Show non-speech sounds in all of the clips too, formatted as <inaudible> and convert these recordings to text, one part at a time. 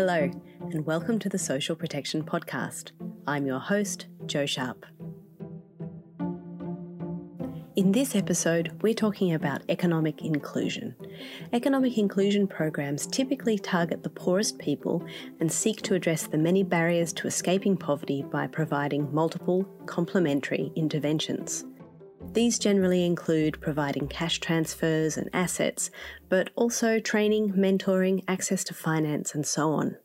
Hello, and welcome to the Social Protection Podcast. I'm your host, Jo Sharp. In this episode, we're talking about economic inclusion. Economic inclusion programs typically target the poorest people and seek to address the many barriers to escaping poverty by providing multiple, complementary interventions. These generally include providing cash transfers and assets, but also training, mentoring, access to finance, and so on.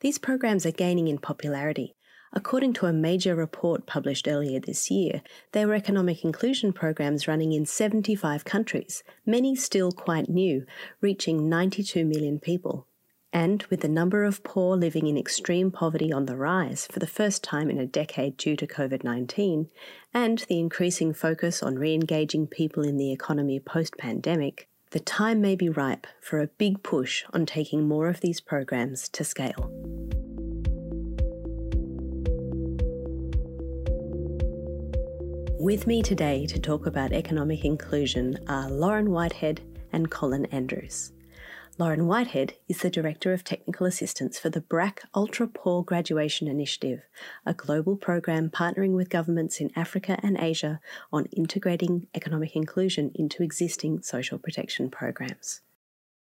These programs are gaining in popularity, According to a major report published earlier this year, there were economic inclusion programs running in 75 countries, many still quite new, reaching 92 million people. And with the number of poor living in extreme poverty on the rise for the first time in a decade due to COVID 19, and the increasing focus on re engaging people in the economy post pandemic, the time may be ripe for a big push on taking more of these programs to scale. With me today to talk about economic inclusion are Lauren Whitehead and Colin Andrews. Lauren Whitehead is the Director of Technical Assistance for the BRAC Ultra Poor Graduation Initiative, a global program partnering with governments in Africa and Asia on integrating economic inclusion into existing social protection programs.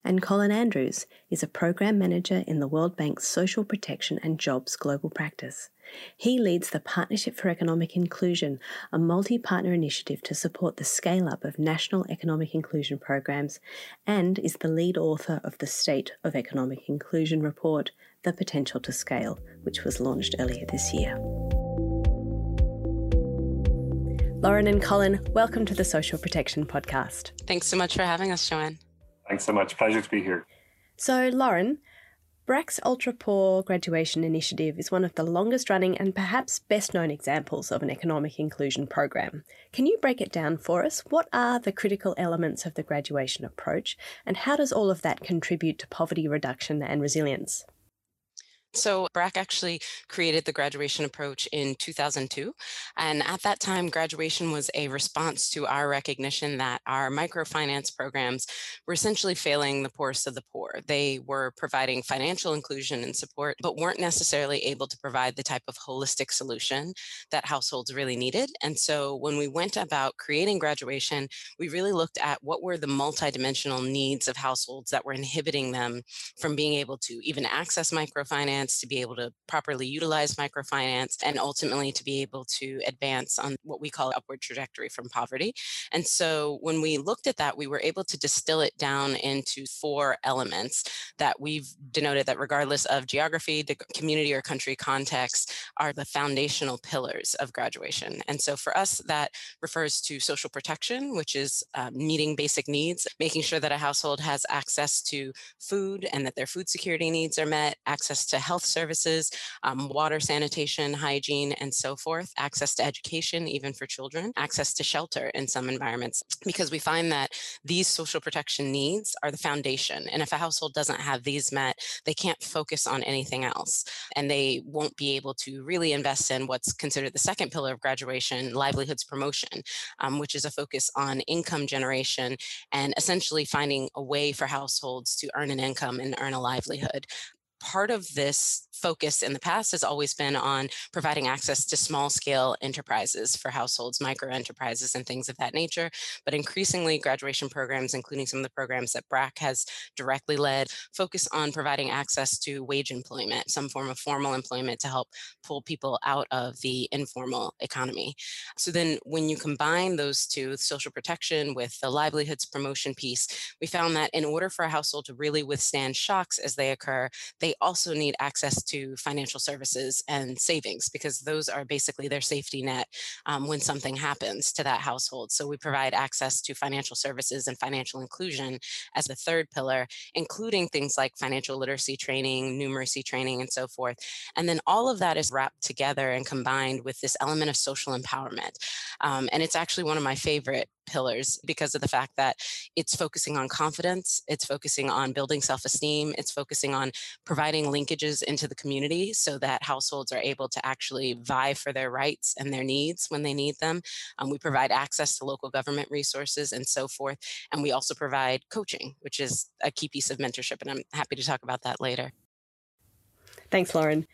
And Colin Andrews is a Program Manager in the World Bank's Social Protection and Jobs Global Practice. He leads the Partnership for Economic Inclusion, a multi partner initiative to support the scale up of national economic inclusion programs, and is the lead author of the State of Economic Inclusion report, The Potential to Scale, which was launched earlier this year. Lauren and Colin, welcome to the Social Protection Podcast. Thanks so much for having us, Joanne. Thanks so much. Pleasure to be here. So, Lauren, BRAC's Ultra Poor Graduation Initiative is one of the longest running and perhaps best known examples of an economic inclusion program. Can you break it down for us? What are the critical elements of the graduation approach, and how does all of that contribute to poverty reduction and resilience? So BRAC actually created the graduation approach in 2002. And at that time, graduation was a response to our recognition that our microfinance programs were essentially failing the poorest of the poor. They were providing financial inclusion and support, but weren't necessarily able to provide the type of holistic solution that households really needed. And so when we went about creating graduation, we really looked at what were the multidimensional needs of households that were inhibiting them from being able to even access microfinance to be able to properly utilize microfinance, and ultimately to be able to advance on what we call upward trajectory from poverty. And so when we looked at that, we were able to distill it down into four elements that we've denoted that regardless of geography, the community, or country context, are the foundational pillars of graduation. And so for us, that refers to social protection, which is um, meeting basic needs, making sure that a household has access to food and that their food security needs are met, access to health services, um, water, sanitation, hygiene, and so forth, access to education, even for children, access to shelter in some environments, because we find that these social protection needs are the foundation. And if a household doesn't have these met, they can't focus on anything else. And they won't be able to really invest in what's considered the second pillar of graduation, livelihoods promotion, um, which is a focus on income generation and essentially finding a way for households to earn an income and earn a livelihood part of this focus in the past has always been on providing access to small scale enterprises for households, micro enterprises, and things of that nature. But increasingly, graduation programs, including some of the programs that BRAC has directly led, focus on providing access to wage employment, some form of formal employment to help pull people out of the informal economy. So then, when you combine those two, social protection with the livelihoods promotion piece, we found that in order for a household to really withstand shocks as they occur, they also need access to financial services and savings because those are basically their safety net um, when something happens to that household. So we provide access to financial services and financial inclusion as the third pillar, including things like financial literacy training, numeracy training, and so forth. And then all of that is wrapped together and combined with this element of social empowerment. Um, and it's actually one of my favorite pillars because of the fact that it's focusing on confidence, it's focusing on building self esteem, it's focusing on providing linkages into the community so that households are able to actually vie for their rights and their needs when they need them. Um, we provide access to local government resources and so forth. And we also provide coaching, which is a key piece of mentorship. And I'm happy to talk about that later. Thanks, Lauren.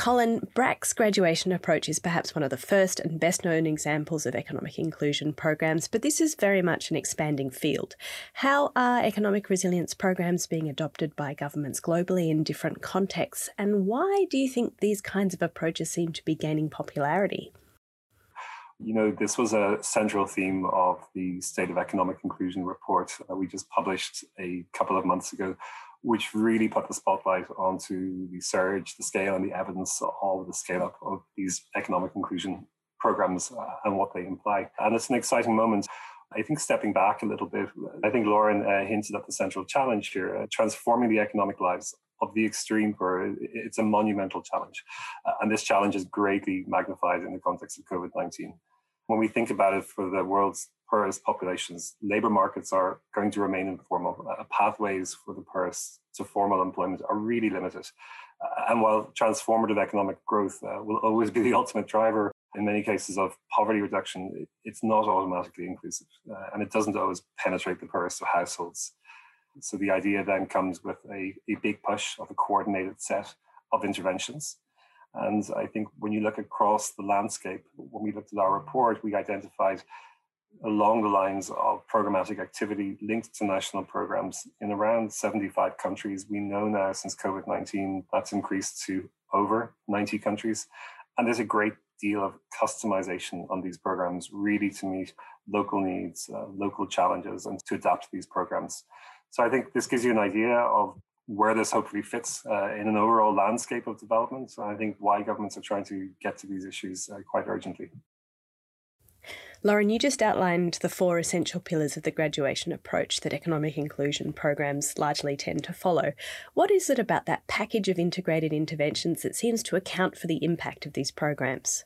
Colin, BRAC's graduation approach is perhaps one of the first and best known examples of economic inclusion programs, but this is very much an expanding field. How are economic resilience programs being adopted by governments globally in different contexts, and why do you think these kinds of approaches seem to be gaining popularity? You know, this was a central theme of the State of Economic Inclusion report that we just published a couple of months ago which really put the spotlight onto the surge, the scale, and the evidence of the scale up of these economic inclusion programs uh, and what they imply. And it's an exciting moment. I think stepping back a little bit, I think Lauren uh, hinted at the central challenge here uh, transforming the economic lives of the extreme poor. It's a monumental challenge. Uh, and this challenge is greatly magnified in the context of COVID 19. When we think about it for the world's poorest populations, labor markets are going to remain informal. Uh, pathways for the poorest to formal employment are really limited. Uh, and while transformative economic growth uh, will always be the <laughs> ultimate driver in many cases of poverty reduction, it's not automatically inclusive uh, and it doesn't always penetrate the poorest of households. So the idea then comes with a, a big push of a coordinated set of interventions. And I think when you look across the landscape, when we looked at our report, we identified along the lines of programmatic activity linked to national programs in around 75 countries. We know now since COVID 19 that's increased to over 90 countries. And there's a great deal of customization on these programs, really to meet local needs, uh, local challenges, and to adapt to these programs. So I think this gives you an idea of where this hopefully fits uh, in an overall landscape of development. So I think why governments are trying to get to these issues uh, quite urgently. Lauren, you just outlined the four essential pillars of the graduation approach that economic inclusion programs largely tend to follow. What is it about that package of integrated interventions that seems to account for the impact of these programs?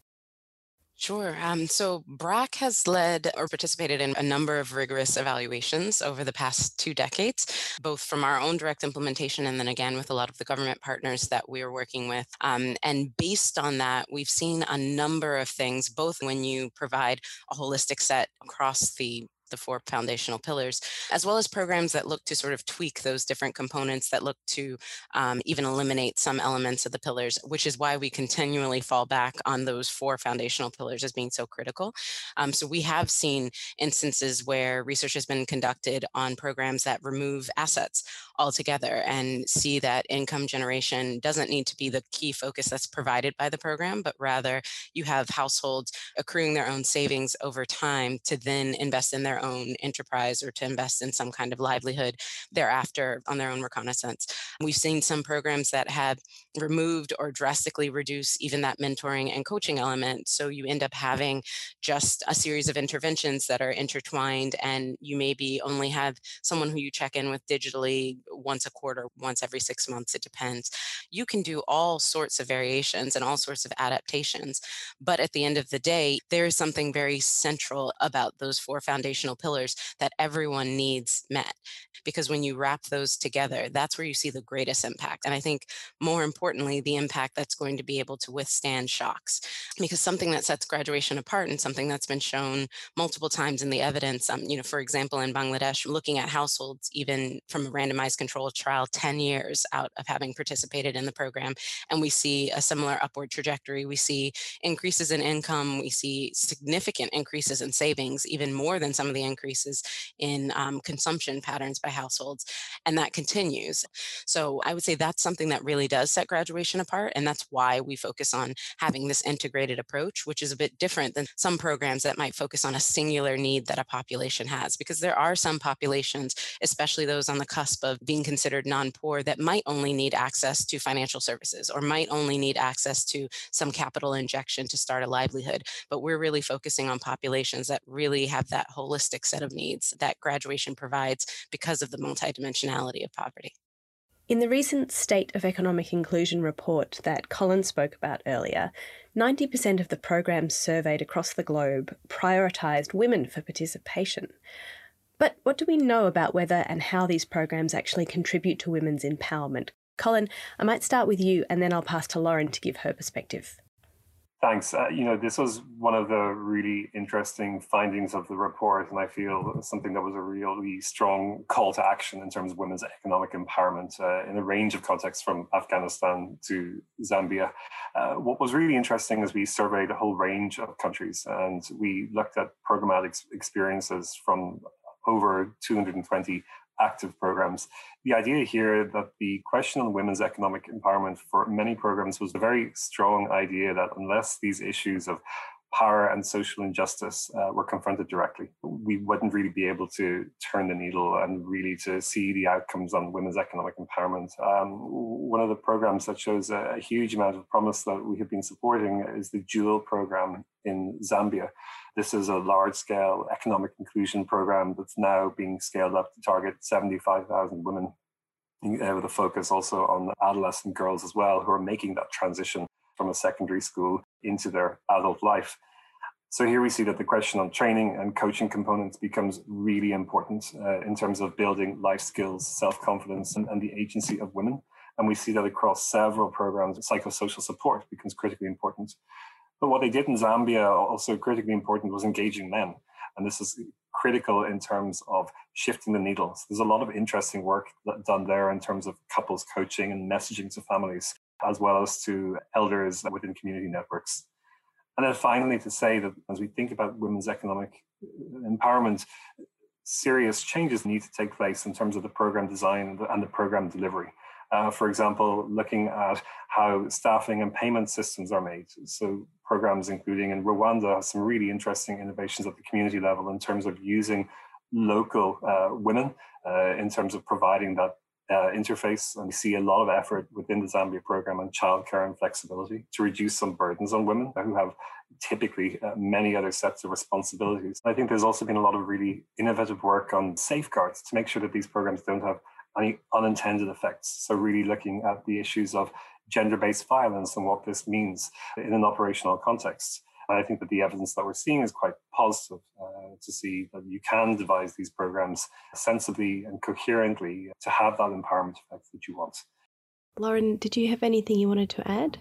Sure. Um, so BRAC has led or participated in a number of rigorous evaluations over the past two decades, both from our own direct implementation and then again with a lot of the government partners that we are working with. Um, and based on that, we've seen a number of things, both when you provide a holistic set across the the four foundational pillars, as well as programs that look to sort of tweak those different components that look to um, even eliminate some elements of the pillars, which is why we continually fall back on those four foundational pillars as being so critical. Um, so we have seen instances where research has been conducted on programs that remove assets altogether and see that income generation doesn't need to be the key focus that's provided by the program, but rather you have households accruing their own savings over time to then invest in their own enterprise or to invest in some kind of livelihood thereafter on their own reconnaissance. We've seen some programs that have removed or drastically reduced even that mentoring and coaching element. So you end up having just a series of interventions that are intertwined, and you maybe only have someone who you check in with digitally once a quarter, once every six months, it depends. You can do all sorts of variations and all sorts of adaptations. But at the end of the day, there is something very central about those four foundational foundational pillars that everyone needs met. Because when you wrap those together, that's where you see the greatest impact. And I think more importantly, the impact that's going to be able to withstand shocks. Because something that sets graduation apart and something that's been shown multiple times in the evidence, um, you know, for example, in Bangladesh, looking at households even from a randomized controlled trial 10 years out of having participated in the program, and we see a similar upward trajectory. We see increases in income, we see significant increases in savings, even more than some of increases in um, consumption patterns by households, and that continues. So I would say that's something that really does set graduation apart, and that's why we focus on having this integrated approach, which is a bit different than some programs that might focus on a singular need that a population has, because there are some populations, especially those on the cusp of being considered non-poor, that might only need access to financial services or might only need access to some capital injection to start a livelihood. But we're really focusing on populations that really have that holistic holistic set of needs that graduation provides because of the multidimensionality of poverty. In the recent State of Economic Inclusion report that Colin spoke about earlier, 90% of the programs surveyed across the globe prioritised women for participation. But what do we know about whether and how these programs actually contribute to women's empowerment? Colin, I might start with you and then I'll pass to Lauren to give her perspective. Thanks. Uh, you know, this was one of the really interesting findings of the report, and I feel something that was a really strong call to action in terms of women's economic empowerment uh, in a range of contexts from Afghanistan to Zambia. Uh, what was really interesting is we surveyed a whole range of countries and we looked at programmatic experiences from over 220 active programs. The idea here that the question on women's economic empowerment for many programs was a very strong idea that unless these issues of power and social injustice uh, were confronted directly, we wouldn't really be able to turn the needle and really to see the outcomes on women's economic empowerment. Um, one of the programs that shows a, a, huge amount of promise that we have been supporting is the GEWEL program in Zambia. This is a large scale economic inclusion program that's now being scaled up to target 75,000 women uh, with a focus also on adolescent girls as well who are making that transition from a secondary school into their adult life. So here we see that the question on training and coaching components becomes really important uh, in terms of building life skills, self-confidence, and, and, the agency of women. And we see that across several programs, psychosocial support becomes critically important. But what they did in Zambia, also critically important, was engaging men. And this is critical in terms of shifting the needle. So there's a lot of interesting work done there in terms of couples coaching and messaging to families as well as to elders within community networks. And then finally, to say that as we think about women's economic empowerment, serious changes need to take place in terms of the program design and the program delivery. Uh, for example, looking at how staffing and payment systems are made. So, programs including in Rwanda have some really interesting innovations at the community level in terms of using local uh, women uh, in terms of providing that uh, interface. And we see a lot of effort within the Zambia program on childcare and flexibility to reduce some burdens on women who have typically uh, many other sets of responsibilities. I think there's also been a lot of really innovative work on safeguards to make sure that these programs don't have any unintended effects. So, really looking at the issues of gender based violence and what this means in an operational context. And I think that the evidence that we're seeing is quite positive uh, to see that you can devise these programs sensibly and coherently to have that empowerment effect that you want. Lauren, did you have anything you wanted to add?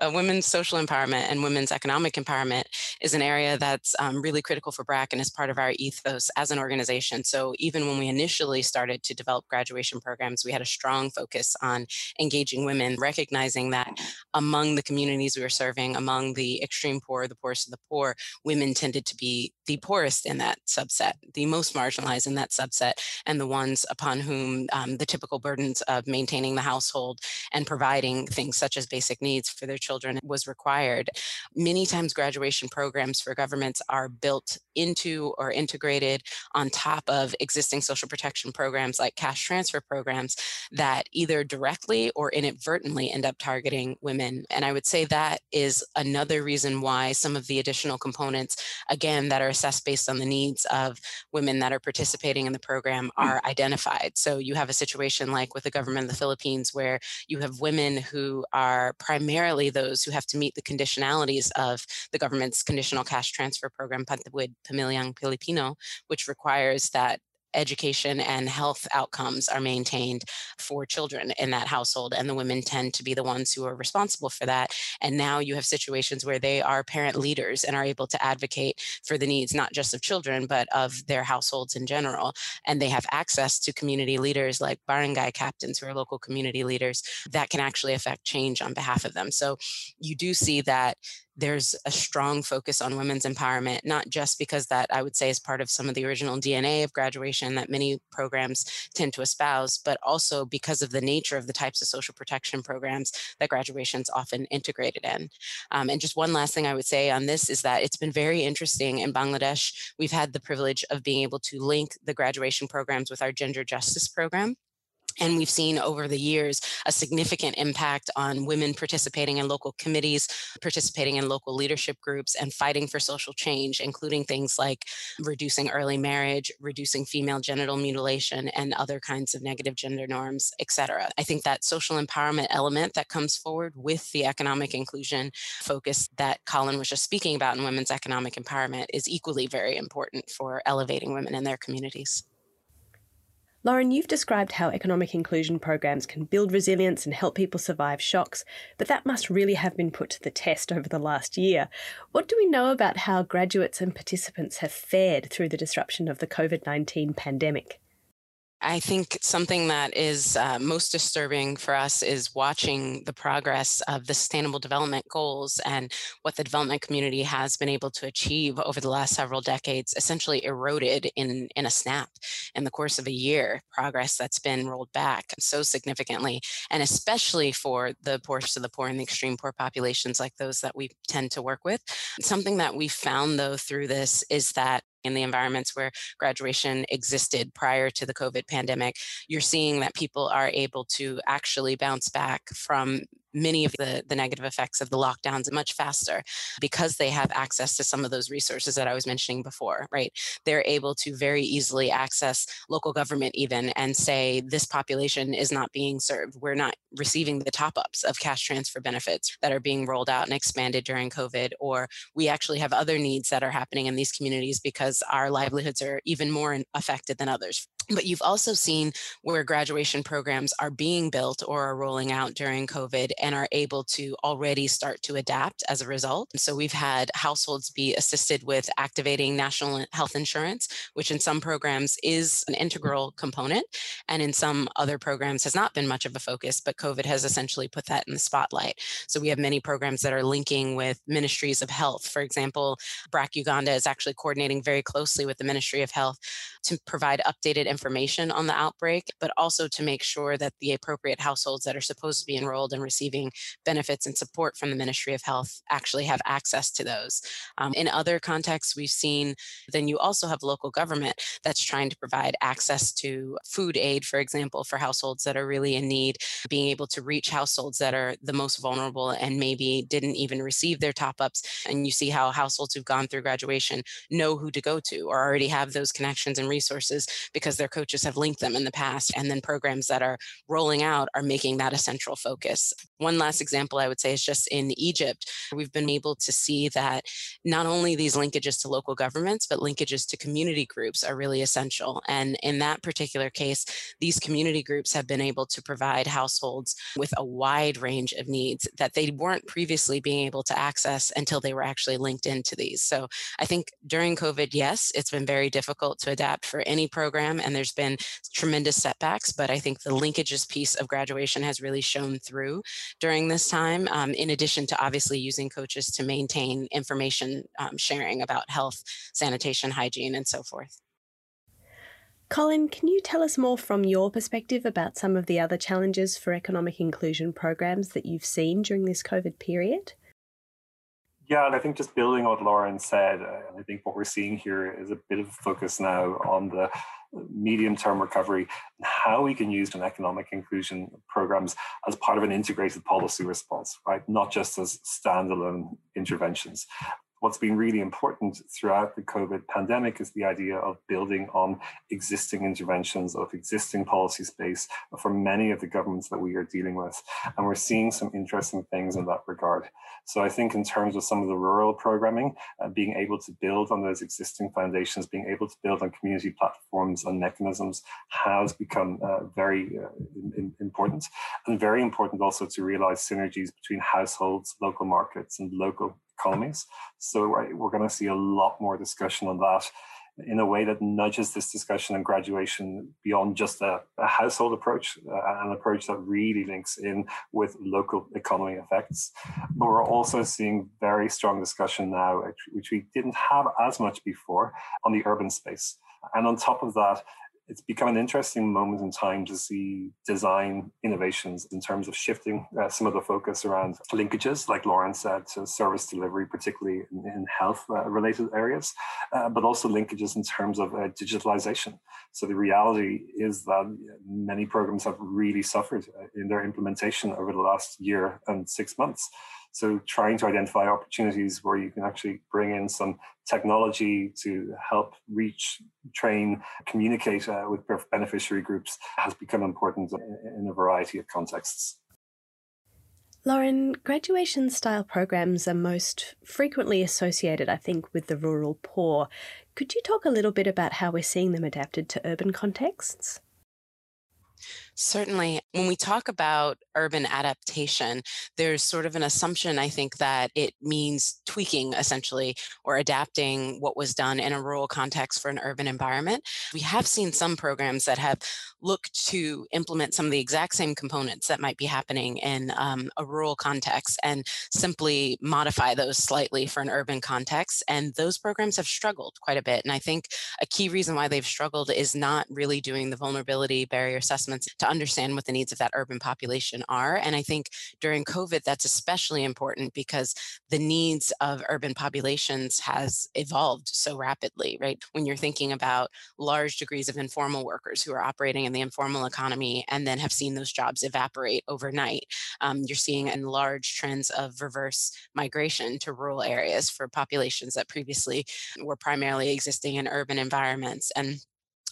Uh, women's social empowerment and women's economic empowerment is an area that's um, really critical for BRAC and is part of our ethos as an organization. So even when we initially started to develop graduation programs, we had a strong focus on engaging women, recognizing that among the communities we were serving, among the extreme poor, the poorest of the poor, women tended to be the poorest in that subset, the most marginalized in that subset, and the ones upon whom um, the typical burdens of maintaining the household and providing things such as basic needs for their children was required. Many times, graduation programs for governments are built into or integrated on top of existing social protection programs like cash transfer programs that either directly or inadvertently end up targeting women. And I would say that is another reason why some of the additional components, again, that are assessed based on the needs of women that are participating in the program mm. are identified. So you have a situation like with the government of the Philippines where you have women who are primarily those who have to meet the conditionalities of the government's conditional cash transfer program, Pantawid Pamilyang Pilipino, which requires that education and health outcomes are maintained for children in that household and the women tend to be the ones who are responsible for that and now you have situations where they are parent leaders and are able to advocate for the needs not just of children but of their households in general and they have access to community leaders like barangay captains who are local community leaders that can actually affect change on behalf of them. So you do see that there's a strong focus on women's empowerment, not just because that I would say is part of some of the original DNA of graduation that many programs tend to espouse, but also because of the nature of the types of social protection programs that graduation is often integrated in. Um, and just one last thing I would say on this is that it's been very interesting in Bangladesh. We've had the privilege of being able to link the graduation programs with our gender justice program. And we've seen over the years a significant impact on women participating in local committees, participating in local leadership groups, and fighting for social change, including things like reducing early marriage, reducing female genital mutilation, and other kinds of negative gender norms, et cetera. I think that social empowerment element that comes forward with the economic inclusion focus that Colin was just speaking about in women's economic empowerment is equally very important for elevating women in their communities. Lauren, you've described how economic inclusion programs can build resilience and help people survive shocks, but that must really have been put to the test over the last year. What do we know about how graduates and participants have fared through the disruption of the COVID 19 pandemic? I think something that is uh, most disturbing for us is watching the progress of the Sustainable Development Goals and what the development community has been able to achieve over the last several decades, essentially eroded in, in a snap in the course of a year. Progress that's been rolled back so significantly, and especially for the poorest of the poor and the extreme poor populations like those that we tend to work with. Something that we found, though, through this is that in the environments where graduation existed prior to the COVID pandemic, you're seeing that people are able to actually bounce back from many of the, the negative effects of the lockdowns much faster because they have access to some of those resources that I was mentioning before, right? They're able to very easily access local government even and say, this population is not being served. We're not receiving the top ups of cash transfer benefits that are being rolled out and expanded during COVID, or we actually have other needs that are happening in these communities because our livelihoods are even more affected than others. But you've also seen where graduation programs are being built or are rolling out during COVID and are able to already start to adapt as a result. So we've had households be assisted with activating national health insurance, which in some programs is an mm. integral component, and in some other programs has not been much of a focus, but COVID has essentially put that in the spotlight. So we have many programs that are linking with ministries of health. For example, BRAC Uganda is actually coordinating very closely with the Ministry of Health to provide updated information on the outbreak, but also to make sure that the appropriate households that are supposed to be enrolled and receiving benefits and support from the Ministry of Health actually have access to those. Um, in other contexts, we've seen then you also have local government that's trying to provide access to food aid, for example, for households that are really in need, being able to reach households that are the most vulnerable and maybe didn't even receive their top ups. And you see how households who've gone through graduation know who to go to or already have those connections and resources because their coaches have linked them in the past. And then programs that are rolling out are making that a central focus. One last example I would say is just in Egypt. We've been able to see that not only these linkages to local governments, but linkages to community groups are really essential. And in that particular case, these community groups have been able to provide households with a wide range of needs that they weren't previously being able to access until they were actually linked into these. So I think during COVID, yes, it's been very difficult to adapt for any program, and there's been tremendous setbacks. But I think the linkages piece of graduation has really shown through during this time, um, in addition to obviously using coaches to maintain information um, sharing about health, sanitation, hygiene, and so forth. Colin, can you tell us more from your perspective about some of the other challenges for economic inclusion programs that you've seen during this COVID period? Yeah, and I think just building on what Lauren said, uh, I think what we're seeing here is a bit of focus now on the medium term recovery and how we can use an economic inclusion programs as part of an integrated policy response, right? Not just as standalone interventions what's been really important throughout the COVID pandemic is the idea of building on existing interventions, of existing policy space for many of the governments that we are dealing with. And we're seeing some interesting things in that regard. So I think in terms of some of the rural programming, uh, being able to build on those existing foundations, being able to build on community platforms and mechanisms has become uh, very uh, important. And very important also to realize synergies between households, local markets, and local economies. So we're going to see a lot more discussion on that in a way that nudges this discussion on graduation beyond just a, a household approach, uh, an approach that really links in with local economy effects. But we're also seeing very strong discussion now, which we didn't have as much before, on the urban space. And on top of that, it's become an interesting moment in time to see design innovations in terms of shifting uh, some of the focus around linkages, like Lauren said, to service delivery, particularly in, in health uh, related areas, uh, but also linkages in terms of uh, digitalization. So the reality is that many programs have really suffered uh, in their implementation over the last year and six months. So trying to identify opportunities where you can actually bring in some technology to help reach, train, communicate uh, with beneficiary groups has become important in a variety of contexts. Lauren, graduation style programs are most frequently associated, I think, with the rural poor. Could you talk a little bit about how we're seeing them adapted to urban contexts? Certainly. When we talk about urban adaptation, there's sort of an assumption, I think, that it means tweaking essentially or adapting what was done in a rural context for an urban environment. We have seen some programs that have looked to implement some of the exact same components that might be happening in um, a rural context and simply modify those slightly for an urban context. And those programs have struggled quite a bit. And I think a key reason why they've struggled is not really doing the vulnerability barrier assessments to understand what the needs of that urban population are. And I think during COVID, that's especially important because the needs of urban populations has evolved so rapidly, right? When you're thinking about large degrees of informal workers who are operating in the informal economy and then have seen those jobs evaporate overnight, um, you're seeing in large trends of reverse migration to rural areas for populations that previously were primarily existing in urban environments. And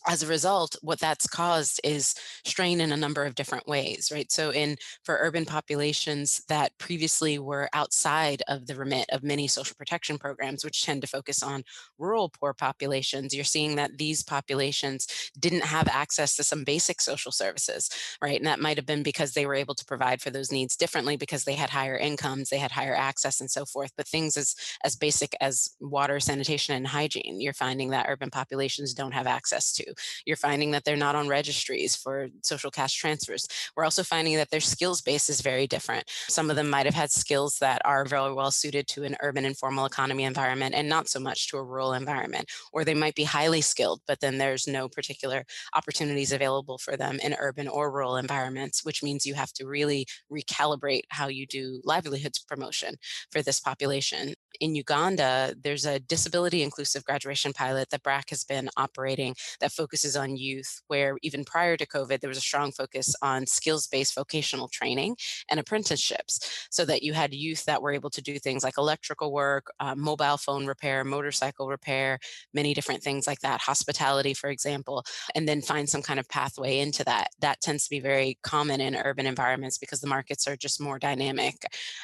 as a result, what that's caused is strain in a number of different ways, right? So, in for urban populations that previously were outside of the remit of many social protection programs, which tend to focus on rural poor populations, you're seeing that these populations didn't have access to some basic social services, right? And that might have been because they were able to provide for those needs differently because they had higher incomes, they had higher access, and so forth. But things as as basic as water, sanitation, and hygiene, you're finding that urban populations don't have access to. You're finding that they're not on registries for social cash transfers. We're also finding that their skills base is very different. Some of them might have had skills that are very well suited to an urban informal economy environment and not so much to a rural environment. Or they might be highly skilled, but then there's no particular opportunities available for them in urban or rural environments, which means you have to really recalibrate how you do livelihoods promotion for this population. In Uganda, there's a disability inclusive graduation pilot that BRAC has been operating that focuses on youth, where even prior to COVID, there was a strong focus on skills based vocational training and apprenticeships so that you had youth that were able to do things like electrical work, uh, mobile phone repair, motorcycle repair, many different things like that, hospitality, for example, and then find some kind of pathway into that. That tends to be very common in urban environments because the markets are just more dynamic.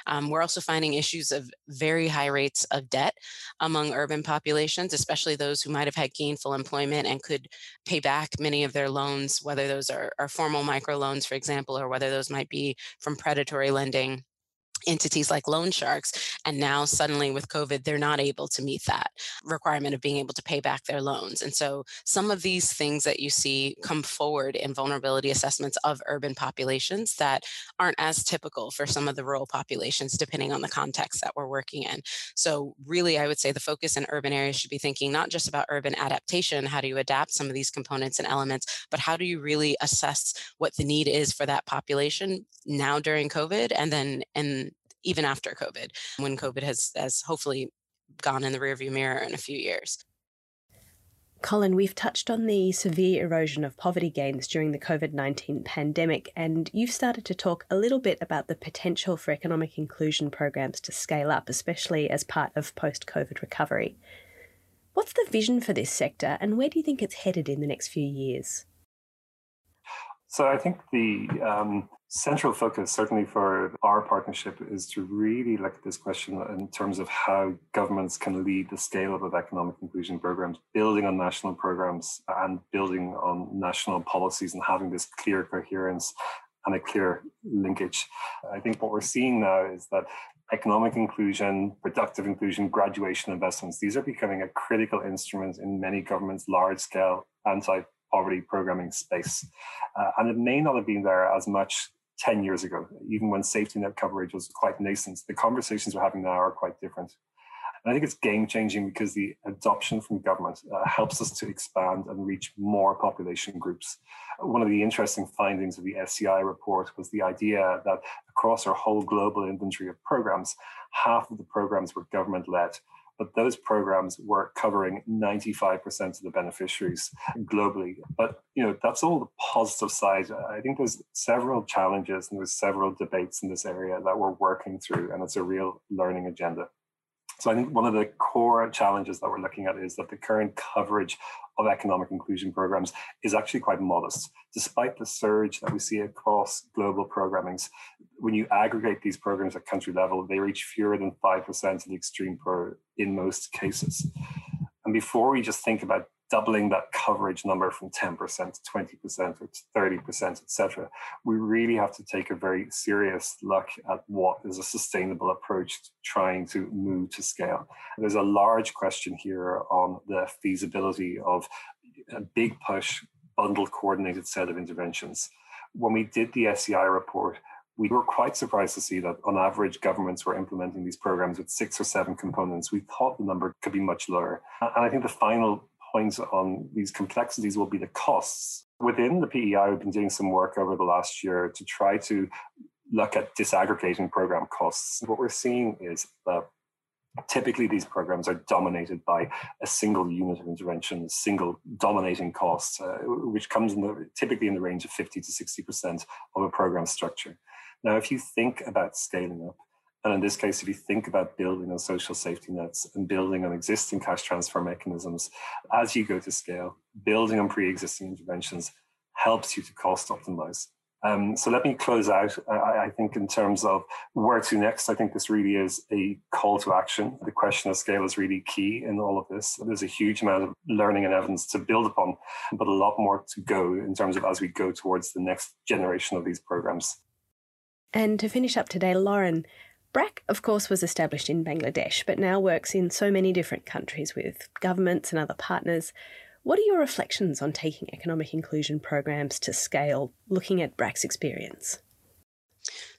Um, we're also finding issues of very high rates of debt among urban populations, especially those who might have had gainful employment and could pay back many of their loans, whether those are, are formal microloans, for example, or whether those might be from predatory lending entities like loan sharks. And now suddenly with COVID, they're not able to meet that requirement of being able to pay back their loans. And so some of these things that you see come forward in vulnerability assessments of urban populations that aren't as typical for some of the rural populations, depending on the context that we're working in. So really, I would say the focus in urban areas should be thinking not just about urban adaptation, how do you adapt some of these components and elements, but how do you really assess what the need is for that population now during COVID and then in even after COVID, when COVID has, has hopefully gone in the rearview mirror in a few years. Colin, we've touched on the severe erosion of poverty gains during the COVID 19 pandemic, and you've started to talk a little bit about the potential for economic inclusion programs to scale up, especially as part of post COVID recovery. What's the vision for this sector, and where do you think it's headed in the next few years? So I think the um, central focus, certainly for our partnership, is to really look at this question in terms of how governments can lead the scale up of economic inclusion programs, building on national programs and building on national policies and having this clear coherence and a clear linkage. I think what we're seeing now is that economic inclusion, productive inclusion, graduation investments, these are becoming a critical instrument in many governments' large scale anti poverty programming space. Uh, and it may not have been there as much 10 years ago, even when safety net coverage was quite nascent. The conversations we're having now are quite different. And I think it's game changing because the adoption from government uh, helps us to expand and reach more population groups. One of the interesting findings of the SEI report was the idea that across our whole global inventory of programs, half of the programs were government led but those programs were covering 95% of the beneficiaries globally. But you know, that's all the positive side. I think there's several challenges and there's several debates in this area that we're working through, and it's a real learning agenda. So I think one of the core challenges that we're looking at is that the current coverage of economic inclusion programs is actually quite modest. Despite the surge that we see across global programmings, when you aggregate these programs at country level, they reach fewer than 5% of the extreme poor in most cases. And before we just think about doubling that coverage number from 10% to 20% or to 30%, etc. We really have to take a very serious look at what is a sustainable approach to trying to move to scale. There's a large question here on the feasibility of a big push, bundled, coordinated set of interventions. When we did the SEI report, we were quite surprised to see that on average governments were implementing these programs with six or seven components. We thought the number could be much lower. And I think the final point on these complexities will be the costs. Within the PEI, we've been doing some work over the last year to try to look at disaggregating program costs. What we're seeing is that typically these programs are dominated by a single unit of intervention, a single dominating cost, uh, which comes in the, typically in the range of 50 to 60% of a program structure. Now, if you think about scaling up, and in this case, if you think about building on social safety nets and building on existing cash transfer mechanisms, as you go to scale, building on pre existing interventions helps you to cost optimize. Um, so let me close out. I, I, think in terms of where to next, I think this really is a call to action. The question of scale is really key in all of this. There's a huge amount of learning and evidence to build upon, but a lot more to go in terms of as we go towards the next generation of these programs. And to finish up today, Lauren, BRAC, of course, was established in Bangladesh, but now works in so many different countries with governments and other partners. What are your reflections on taking economic inclusion programs to scale, looking at BRAC's experience?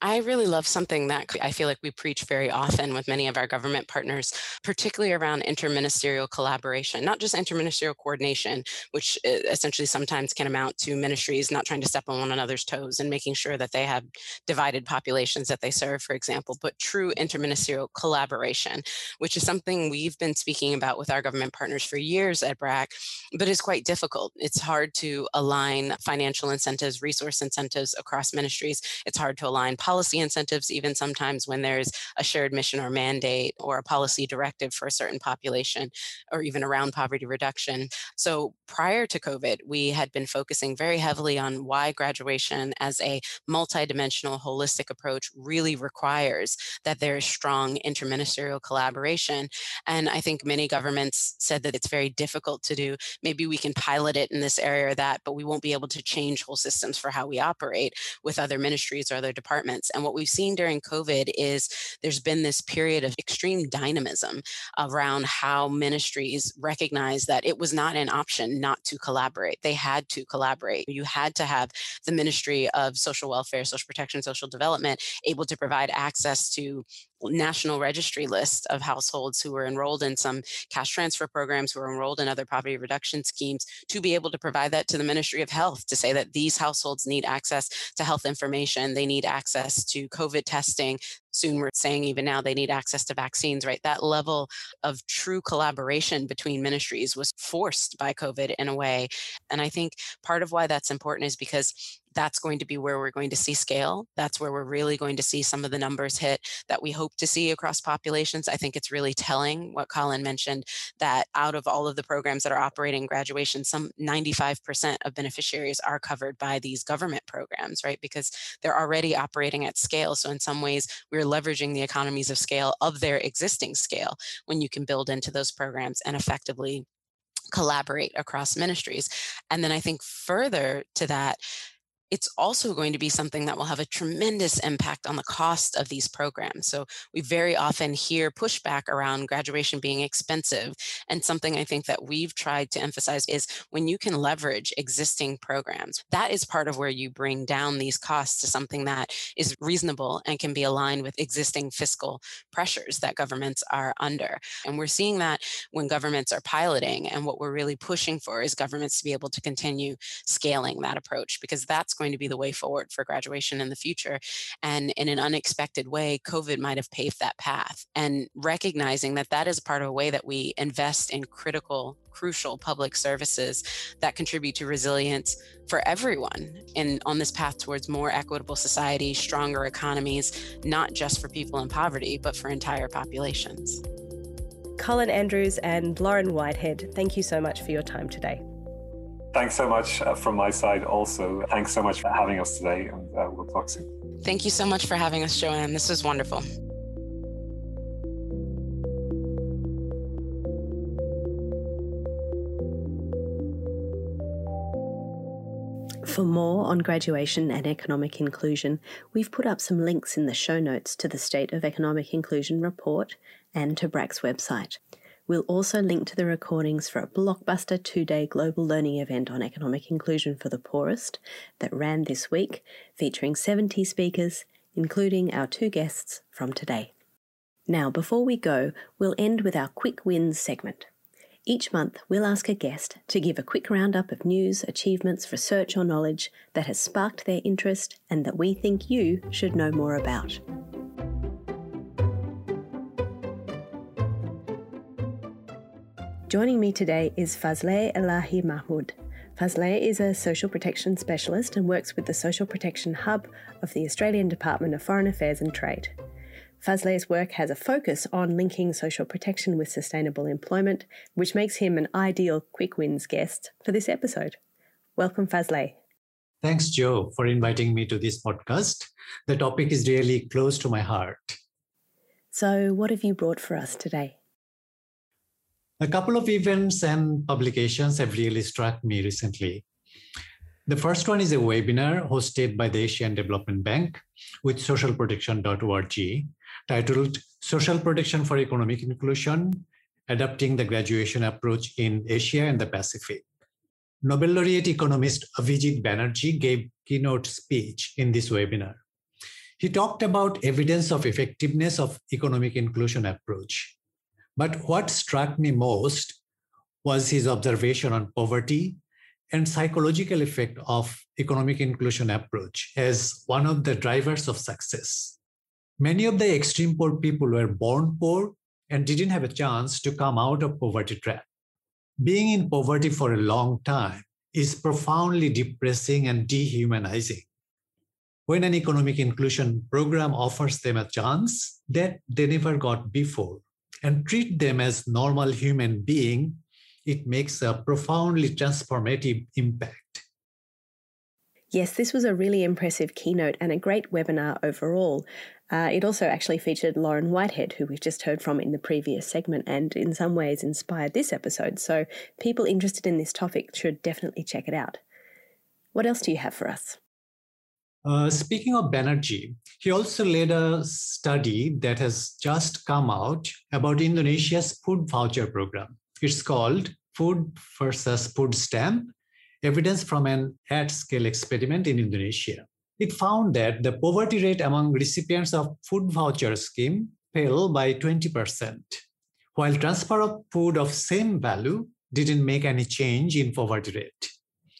I really love something that I feel like we preach very often with many of our government partners, particularly around interministerial collaboration, not just interministerial coordination, which uh, essentially sometimes can amount to ministries not trying to step on one another's toes and making sure that they have divided populations that they serve, for example, but true interministerial collaboration, which is something we've been speaking about with our government partners for years at BRAC, but is quite difficult. It's hard to align financial incentives, resource incentives across ministries. It's hard to align policy incentives, even sometimes when there's a shared mission or mandate or a policy directive for a certain population or even around poverty reduction. So prior to COVID, we had been focusing very heavily on why graduation as a multidimensional holistic approach really requires that there is strong interministerial collaboration. And I think many governments said that it's very difficult to do. Maybe we can pilot it in this area or that, but we won't be able to change whole systems for how we operate with other ministries or other departments. And what we've seen during COVID is there's been this period of extreme dynamism around how ministries recognize that it was not an option not to collaborate. They had to collaborate. You had to have the Ministry of Social Welfare, Social Protection, Social Development able to provide access to national registry list of households who were enrolled in some cash transfer programs, who were enrolled in other poverty reduction schemes, to be able to provide that to the Ministry of Health to say that these households need access to health information, they need access to COVID testing. Soon we're saying even now they need access to vaccines, right? That level of true collaboration between ministries was forced by COVID in a way. And I think part of why that's important is because that's going to be where we're going to see scale. That's where we're really going to see some of the numbers hit that we hope to see across populations. I think it's really telling what Colin mentioned that out of all of the programs that are operating graduation, some 95% of beneficiaries are covered by these government programs, right? Because they're already operating at scale. So in some ways, we're leveraging the economies of scale of their existing scale when you can build into those programs and effectively collaborate across ministries. And then I think further to that, it's also going to be something that will have a tremendous impact on the cost of these programs. So we very often hear pushback around graduation being expensive. And something I think that we've tried to emphasize is when you can leverage existing programs, that is part of where you bring down these costs to something that is reasonable and can be aligned with existing fiscal pressures that governments are under. And we're seeing that when governments are piloting. And what we're really pushing for is governments to be able to continue scaling that approach because that's going to be the way forward for graduation in the future. And in an unexpected way, COVID might have paved that path. And recognizing that that is part of a way that we invest in critical, crucial public services that contribute to resilience for everyone and on this path towards more equitable society, stronger economies, not just for people in poverty, but for entire populations. Colin Andrews and Lauren Whitehead, thank you so much for your time today. Thanks so much uh, from my side also. Thanks so much for having us today, and uh, we'll talk soon. Thank you so much for having us, Joanne. This was wonderful. For more on graduation and economic inclusion, we've put up some links in the show notes to the State of Economic Inclusion report and to BRAC's website. We'll also link to the recordings for a blockbuster two day global learning event on economic inclusion for the poorest that ran this week, featuring 70 speakers, including our two guests from today. Now, before we go, we'll end with our quick wins segment. Each month, we'll ask a guest to give a quick roundup of news, achievements, research, or knowledge that has sparked their interest and that we think you should know more about. Joining me today is Fazleh Elahi Mahmoud. Fazleh is a social protection specialist and works with the Social Protection Hub of the Australian Department of Foreign Affairs and Trade. Fazleh's work has a focus on linking social protection with sustainable employment, which makes him an ideal quick wins guest for this episode. Welcome, Fazleh. Thanks, Joe, for inviting me to this podcast. The topic is really close to my heart. So, what have you brought for us today? A couple of events and publications have really struck me recently. The first one is a webinar hosted by the Asian Development Bank with socialprotection.org titled Social Protection for Economic Inclusion Adapting the Graduation Approach in Asia and the Pacific. Nobel laureate economist Abhijit Banerjee gave keynote speech in this webinar. He talked about evidence of effectiveness of economic inclusion approach but what struck me most was his observation on poverty and psychological effect of economic inclusion approach as one of the drivers of success. Many of the extreme poor people were born poor and didn't have a chance to come out of poverty trap. Being in poverty for a long time is profoundly depressing and dehumanizing. When an economic inclusion program offers them a chance that they never got before, and treat them as normal human being, it makes a profoundly transformative impact. Yes, this was a really impressive keynote and a great webinar overall. Uh, it also actually featured Lauren Whitehead, who we've just heard from in the previous segment, and in some ways inspired this episode. So, people interested in this topic should definitely check it out. What else do you have for us? Uh, speaking of Banerjee, he also led a study that has just come out about Indonesia's food voucher program. It's called Food versus Food Stamp Evidence from an at scale experiment in Indonesia. It found that the poverty rate among recipients of food voucher scheme fell by 20%, while transfer of food of same value didn't make any change in poverty rate.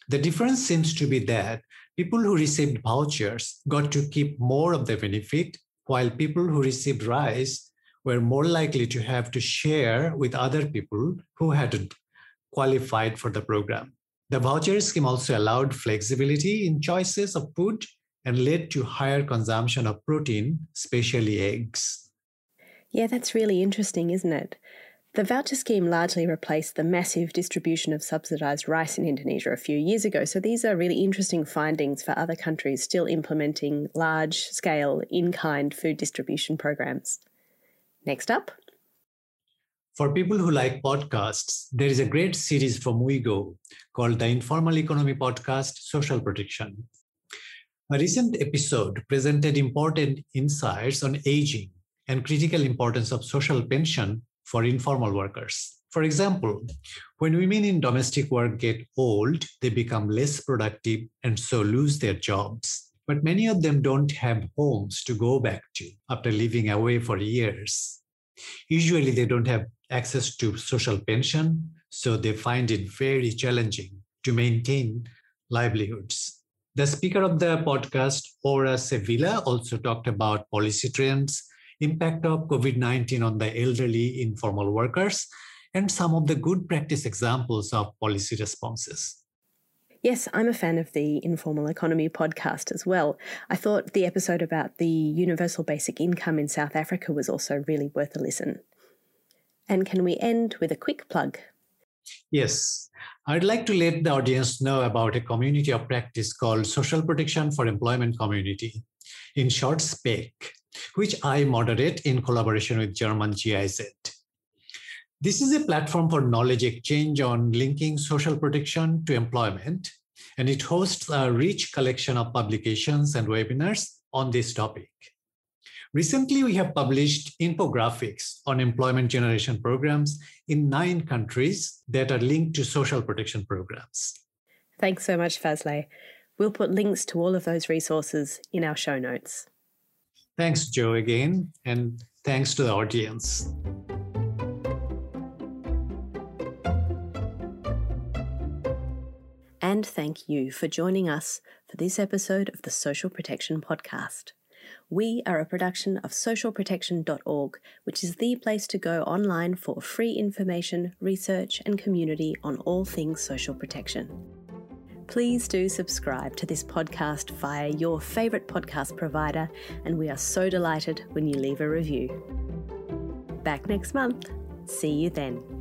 The difference seems to be that people who received vouchers got to keep more of the benefit, while people who received rice were more likely to have to share with other people who hadn't qualified for the program. The voucher scheme also allowed flexibility in choices of food and led to higher consumption of protein, especially eggs. Yeah, that's really interesting, isn't it? The voucher scheme largely replaced the massive distribution of subsidised rice in Indonesia a few years ago, so these are really interesting findings for other countries still implementing large scale, in kind food distribution programs. Next up. For people who like podcasts, there is a great series from WIEGO called the Informal Economy Podcast Social Protection. A recent episode presented important insights on aging and critical importance of social pension for informal workers. For example, when women in domestic work get old, they become less productive and so lose their jobs. But many of them don't have homes to go back to after living away for years. Usually, they don't have access to social pension, so they find it very challenging to maintain livelihoods. The speaker of the podcast, Aura Sevilla, also talked about policy trends impact of COVID-19 on the elderly informal workers, and some of the good practice examples of policy responses. Yes, I'm a fan of the Informal Economy podcast as well. I thought the episode about the universal basic income in South Africa was also really worth a listen. And can we end with a quick plug? Yes, I'd like to let the audience know about a community of practice called Social Protection for Employment Community, in short, SPEC which I moderate in collaboration with German GIZ. This is a platform for knowledge exchange on linking social protection to employment and it hosts a rich collection of publications and webinars on this topic. Recently, we have published infographics on employment generation programs in nine countries that are linked to social protection programs. Thanks so much, Fazle. We'll put links to all of those resources in our show notes. Thanks, Joe, again, and thanks to the audience. And thank you for joining us for this episode of the Social Protection Podcast. We are a production of socialprotection.org, which is the place to go online for free information, research, and community on all things social protection. Please do subscribe to this podcast via your favourite podcast provider, and we are so delighted when you leave a review. Back next month. See you then.